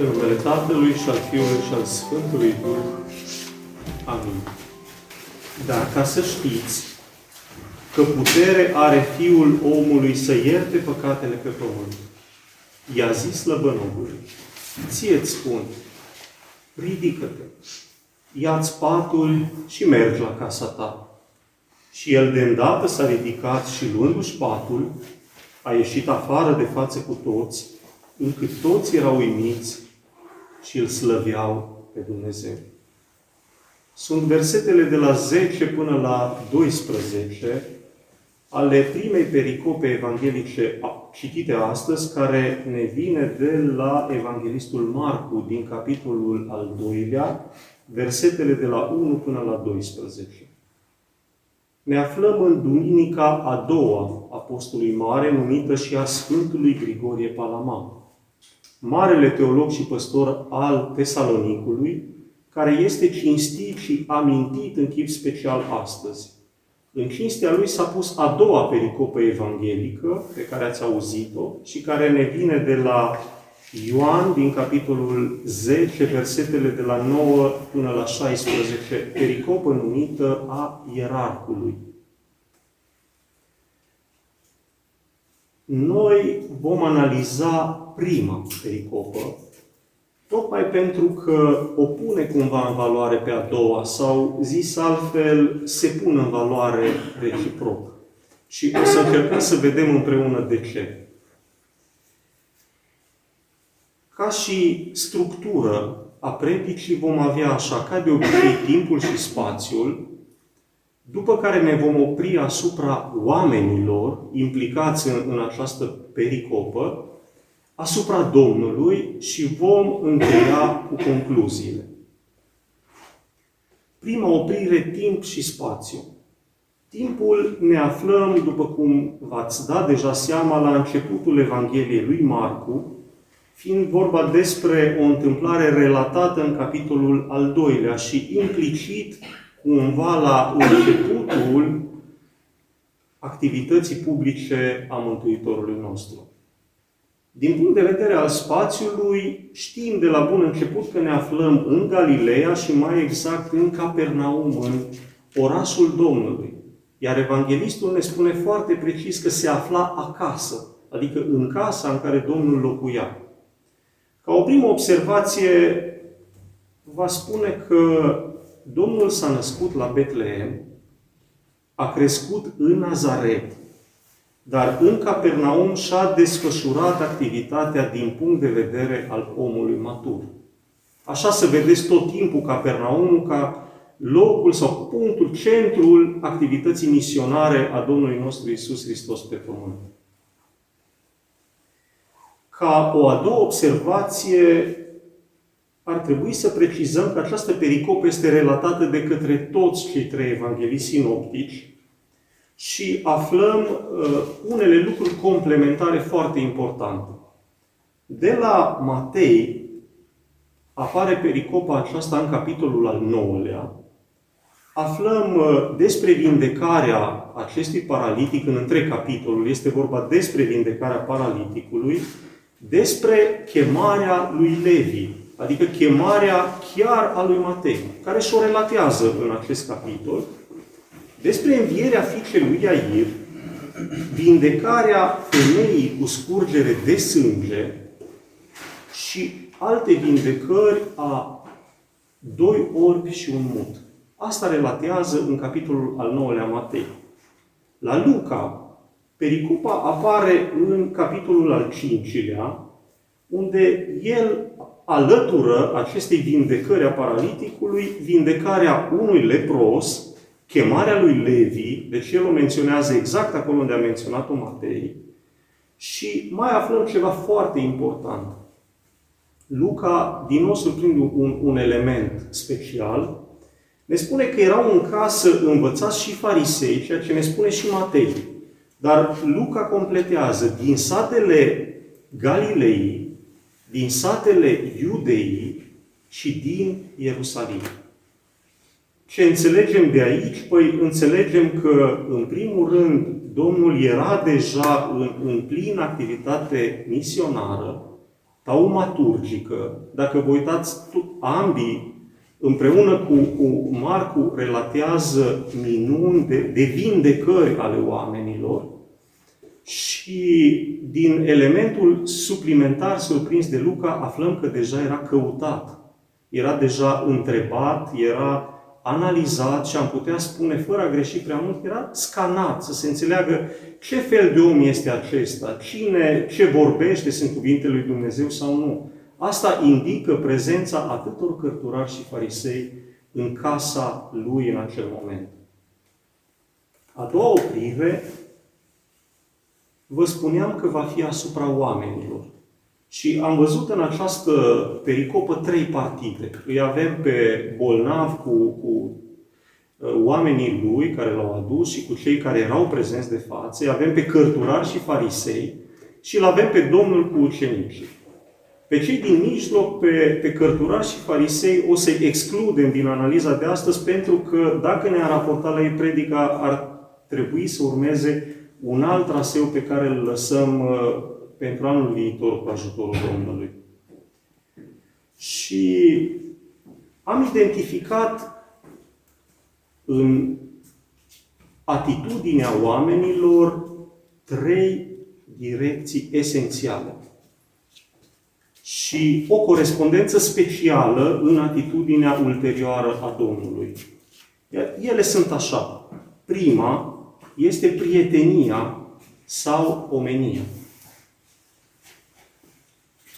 În numele Tatălui și al Fiului și al Sfântului Duh. Amin. Dar ca să știți că putere are Fiul omului să ierte păcatele pe pământ. I-a zis slăbănogului, ție-ți spun, ridică-te, ia-ți patul și mergi la casa ta. Și el de îndată s-a ridicat și luându-și patul, a ieșit afară de față cu toți, încât toți erau uimiți și îl slăveau pe Dumnezeu. Sunt versetele de la 10 până la 12 ale primei pericope evanghelice citite astăzi, care ne vine de la Evanghelistul Marcu, din capitolul al doilea, versetele de la 1 până la 12. Ne aflăm în duminica a doua Apostolului Mare, numită și a Sfântului Grigorie Palama marele teolog și păstor al Tesalonicului, care este cinstit și amintit în chip special astăzi. În cinstea lui s-a pus a doua pericopă evanghelică, pe care ați auzit-o, și care ne vine de la Ioan, din capitolul 10, versetele de la 9 până la 16, pericopă numită a ierarhului. Noi vom analiza prima pericopă, tocmai pentru că o pune cumva în valoare pe a doua, sau zis altfel, se pune în valoare reciproc. Și o să încercăm să vedem împreună de ce. Ca și structură a predicii vom avea așa, ca de obicei, timpul și spațiul, după care ne vom opri asupra oamenilor implicați în, în această pericopă, asupra Domnului și vom încheia cu concluziile. Prima oprire, timp și spațiu. Timpul ne aflăm, după cum v-ați dat deja seama, la începutul Evangheliei lui Marcu, fiind vorba despre o întâmplare relatată în capitolul al doilea și implicit cumva la începutul activității publice a Mântuitorului nostru. Din punct de vedere al spațiului, știm de la bun început că ne aflăm în Galileea și mai exact în Capernaum, în orașul Domnului. Iar evanghelistul ne spune foarte precis că se afla acasă, adică în casa în care Domnul locuia. Ca o primă observație, va spune că Domnul s-a născut la Betlehem, a crescut în Nazaret, dar în Capernaum și-a desfășurat activitatea din punct de vedere al omului matur. Așa să vedeți tot timpul Capernaum ca locul sau punctul, centrul activității misionare a Domnului nostru Isus Hristos pe pământ. Ca o a doua observație, ar trebui să precizăm că această pericopă este relatată de către toți cei trei evanghelii sinoptici și aflăm uh, unele lucruri complementare foarte importante. De la Matei apare pericopa aceasta în capitolul al 9-lea. Aflăm uh, despre vindecarea acestui paralitic în întreg capitolul. Este vorba despre vindecarea paraliticului, despre chemarea lui Levi, adică chemarea chiar a lui Matei, care și-o relatează în acest capitol, despre învierea fiicei lui Iair, vindecarea femeii cu scurgere de sânge și alte vindecări a doi orbi și un mut. Asta relatează în capitolul al 9-lea Matei. La Luca, pericupa apare în capitolul al 5-lea, unde el alătură acestei vindecări a paraliticului vindecarea unui lepros, chemarea lui Levi, deci el o menționează exact acolo unde a menționat-o Matei, și mai aflăm ceva foarte important. Luca, din nou surprinde un, un element special, ne spune că erau în casă învățați și farisei, ceea ce ne spune și Matei. Dar Luca completează, din satele Galilei, din satele Iudeii și din Ierusalim. Ce înțelegem de aici? Păi înțelegem că, în primul rând, Domnul era deja în, în plină activitate misionară, taumaturgică, dacă vă uitați, ambii împreună cu, cu Marcu relatează minuni de, de vindecări ale oamenilor și din elementul suplimentar surprins de Luca aflăm că deja era căutat, era deja întrebat, era analizat și am putea spune, fără a greși prea mult, era scanat, să se înțeleagă ce fel de om este acesta, cine, ce vorbește, sunt cuvintele lui Dumnezeu sau nu. Asta indică prezența atâtor cărturari și farisei în casa lui în acel moment. A doua oprire, vă spuneam că va fi asupra oamenilor. Și am văzut în această pericopă trei partide. Îi avem pe bolnav cu, cu uh, oamenii lui care l-au adus și cu cei care erau prezenți de față. Îi avem pe cărturari și farisei și îl avem pe Domnul cu ucenicii. Pe cei din mijloc, pe, pe cărturari și farisei, o să-i excludem din analiza de astăzi, pentru că dacă ne-a raportat la ei predica, ar trebui să urmeze un alt traseu pe care îl lăsăm uh, pentru anul viitor cu ajutorul Domnului. Și am identificat în atitudinea oamenilor trei direcții esențiale și o corespondență specială în atitudinea ulterioară a Domnului. Ele sunt așa. Prima este prietenia sau omenia.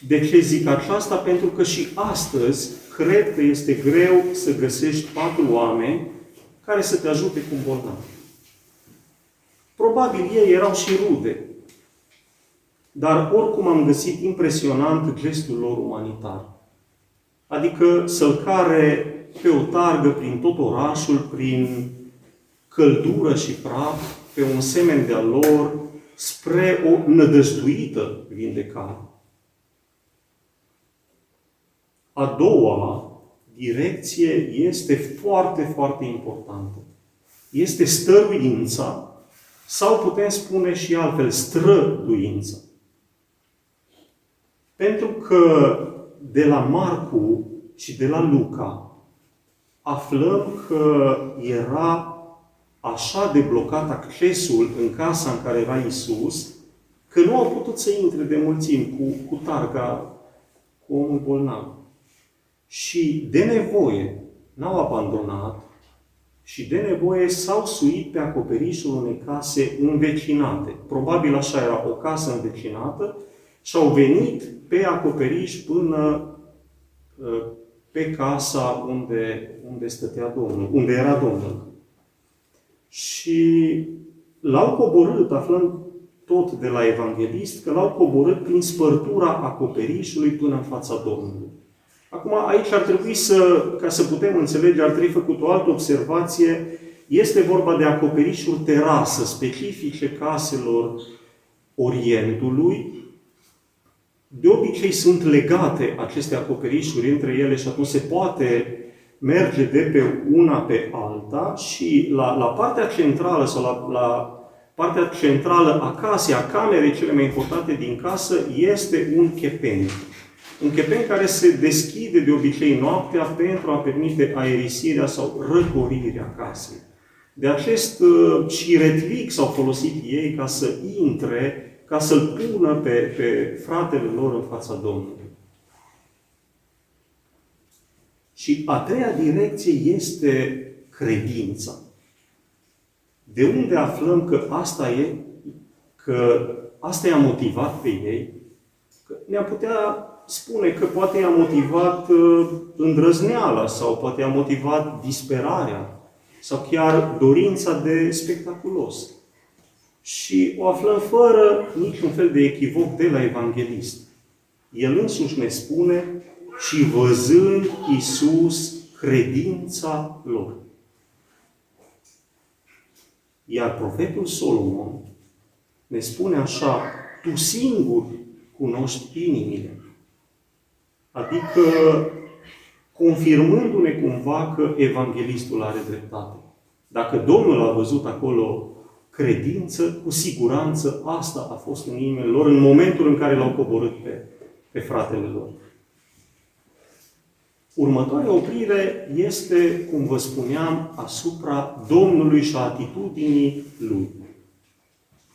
De ce zic aceasta? Pentru că și astăzi cred că este greu să găsești patru oameni care să te ajute cu un bolnav. Probabil ei erau și rude. Dar oricum am găsit impresionant gestul lor umanitar. Adică să-l care pe o targă prin tot orașul, prin căldură și praf, pe un semen de-a lor, spre o nădăjduită vindecare. A doua direcție este foarte, foarte importantă. Este stăruința, sau putem spune și altfel, străduința. Pentru că de la Marcu și de la Luca aflăm că era așa de blocat accesul în casa în care era Isus, că nu au putut să intre de mulțimi cu, cu targa, cu omul bolnav. Și de nevoie n-au abandonat și de nevoie s-au suit pe acoperișul unei case învecinate. Probabil așa era o casă învecinată și au venit pe acoperiș până uh, pe casa unde, unde stătea Domnul, unde era Domnul. Și l-au coborât, aflăm tot de la evanghelist, că l-au coborât prin spărtura acoperișului până în fața Domnului. Acum, aici ar trebui să, ca să putem înțelege, ar trebui făcut o altă observație. Este vorba de acoperișuri terasă, specifice caselor Orientului. De obicei sunt legate aceste acoperișuri între ele și atunci se poate merge de pe una pe alta și la, la partea centrală sau la, la partea centrală a casei, a camerei cele mai importante din casă, este un chepen. Un chepen care se deschide de obicei noaptea pentru a permite aerisirea sau răcorirea casei. De acest uh, șiretlic s-au folosit ei ca să intre, ca să-l pună pe, pe fratele lor în fața Domnului. Și a treia direcție este credința. De unde aflăm că asta e, că asta i-a motivat pe ei? Că ne-am putea spune că poate i-a motivat uh, îndrăzneala sau poate i-a motivat disperarea sau chiar dorința de spectaculos. Și o aflăm fără niciun fel de echivoc de la evanghelist. El însuși ne spune și văzând Isus credința lor. Iar profetul Solomon ne spune așa, tu singur cunoști inimile. Adică confirmându-ne cumva că evanghelistul are dreptate. Dacă Domnul a văzut acolo credință, cu siguranță asta a fost în inimile lor în momentul în care l-au coborât pe, pe fratele lor. Următoarea oprire este, cum vă spuneam, asupra Domnului și a atitudinii Lui.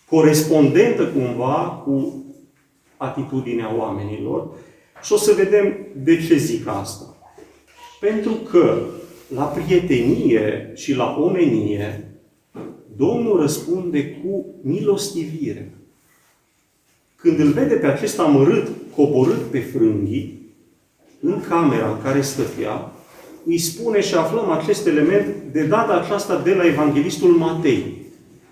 Corespondentă cumva cu atitudinea oamenilor. Și o să vedem de ce zic asta. Pentru că la prietenie și la omenie, Domnul răspunde cu milostivire. Când îl vede pe acesta amărât, coborât pe frânghii, în camera în care stătea, îi spune și aflăm acest element de data aceasta de la Evanghelistul Matei.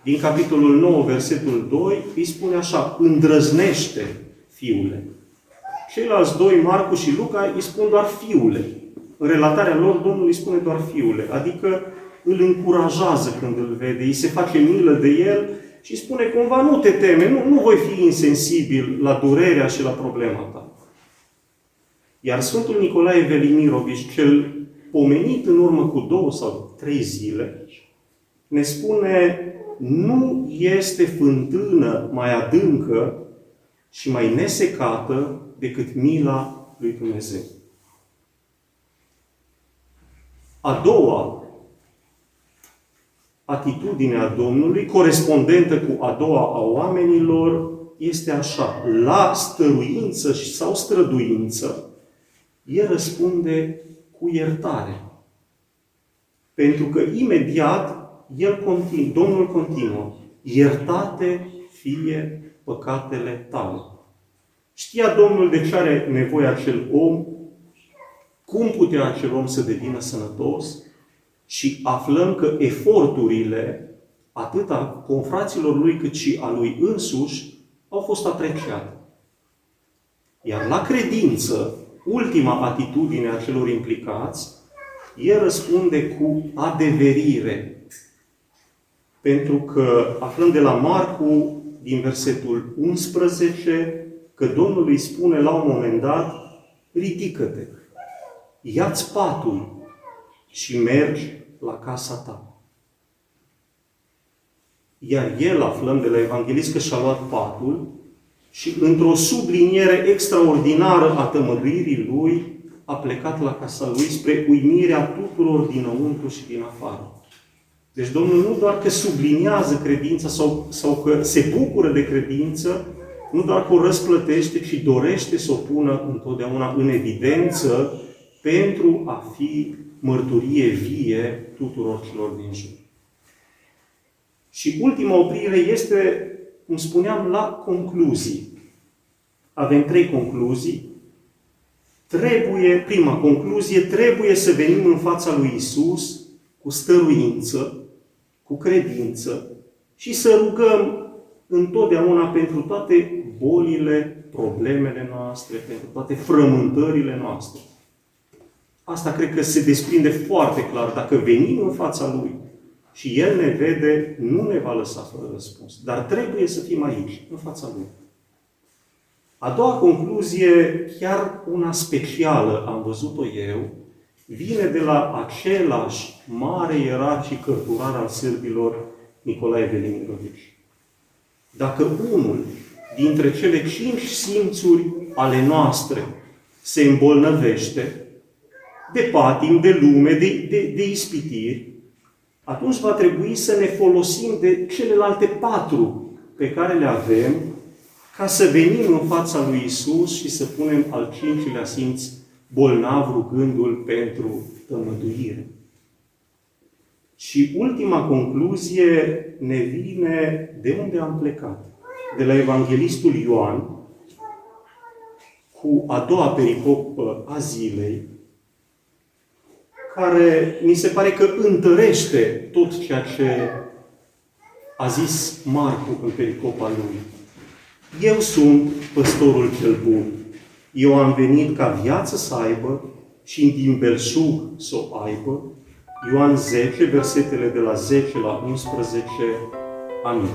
Din capitolul 9, versetul 2, îi spune așa, îndrăznește, fiule. Ceilalți doi, Marcu și Luca, îi spun doar fiule. În relatarea lor, Domnul îi spune doar fiule. Adică îl încurajează când îl vede, îi se face milă de el și spune cumva, nu te teme, nu, nu voi fi insensibil la durerea și la problema ta. Iar Sfântul Nicolae Velimirovici, cel pomenit în urmă cu două sau trei zile, ne spune, nu este fântână mai adâncă și mai nesecată decât mila lui Dumnezeu. A doua atitudine a Domnului, corespondentă cu a doua a oamenilor, este așa. La stăruință sau străduință, el răspunde cu iertare. Pentru că imediat el continu, Domnul continuă. Iertate fie păcatele tale. Știa Domnul de ce are nevoie acel om, cum putea acel om să devină sănătos și aflăm că eforturile atât a confraților lui cât și a lui însuși au fost apreciate. Iar la credință, ultima atitudine a celor implicați, el răspunde cu adeverire. Pentru că aflăm de la Marcu, din versetul 11, că Domnul îi spune la un moment dat, ridică-te, ia-ți patul și mergi la casa ta. Iar el, aflăm de la Evanghelist că și-a luat patul și într-o subliniere extraordinară a tămăduirii lui, a plecat la casa lui spre uimirea tuturor dinăuntru și din afară. Deci Domnul nu doar că subliniază credința sau, sau că se bucură de credință, nu doar că o răsplătește, ci dorește să o pună întotdeauna în evidență pentru a fi mărturie vie tuturor celor din jur. Și ultima oprire este, cum spuneam, la concluzii. Avem trei concluzii. Trebuie, prima concluzie, trebuie să venim în fața lui Isus cu stăruință, cu credință și să rugăm întotdeauna pentru toate bolile, problemele noastre, pentru toate frământările noastre. Asta cred că se desprinde foarte clar. Dacă venim în fața Lui și El ne vede, nu ne va lăsa fără răspuns. Dar trebuie să fim aici, în fața Lui. A doua concluzie, chiar una specială, am văzut-o eu, vine de la același mare ierar și cărturar al sârbilor, Nicolae Velimirovici. Dacă unul dintre cele cinci simțuri ale noastre se îmbolnăvește de patim, de lume, de, de, de ispitiri, atunci va trebui să ne folosim de celelalte patru pe care le avem ca să venim în fața lui Isus și să punem al cincilea simț bolnav rugându-L pentru tămăduire. Și ultima concluzie ne vine de unde am plecat. De la Evanghelistul Ioan, cu a doua pericopă a zilei, care mi se pare că întărește tot ceea ce a zis Marcu în pericopa lui. Eu sunt păstorul cel bun. Eu am venit ca viață să aibă și în din belșug să o aibă. Ioan 10, versetele de la 10 la 11. Amin.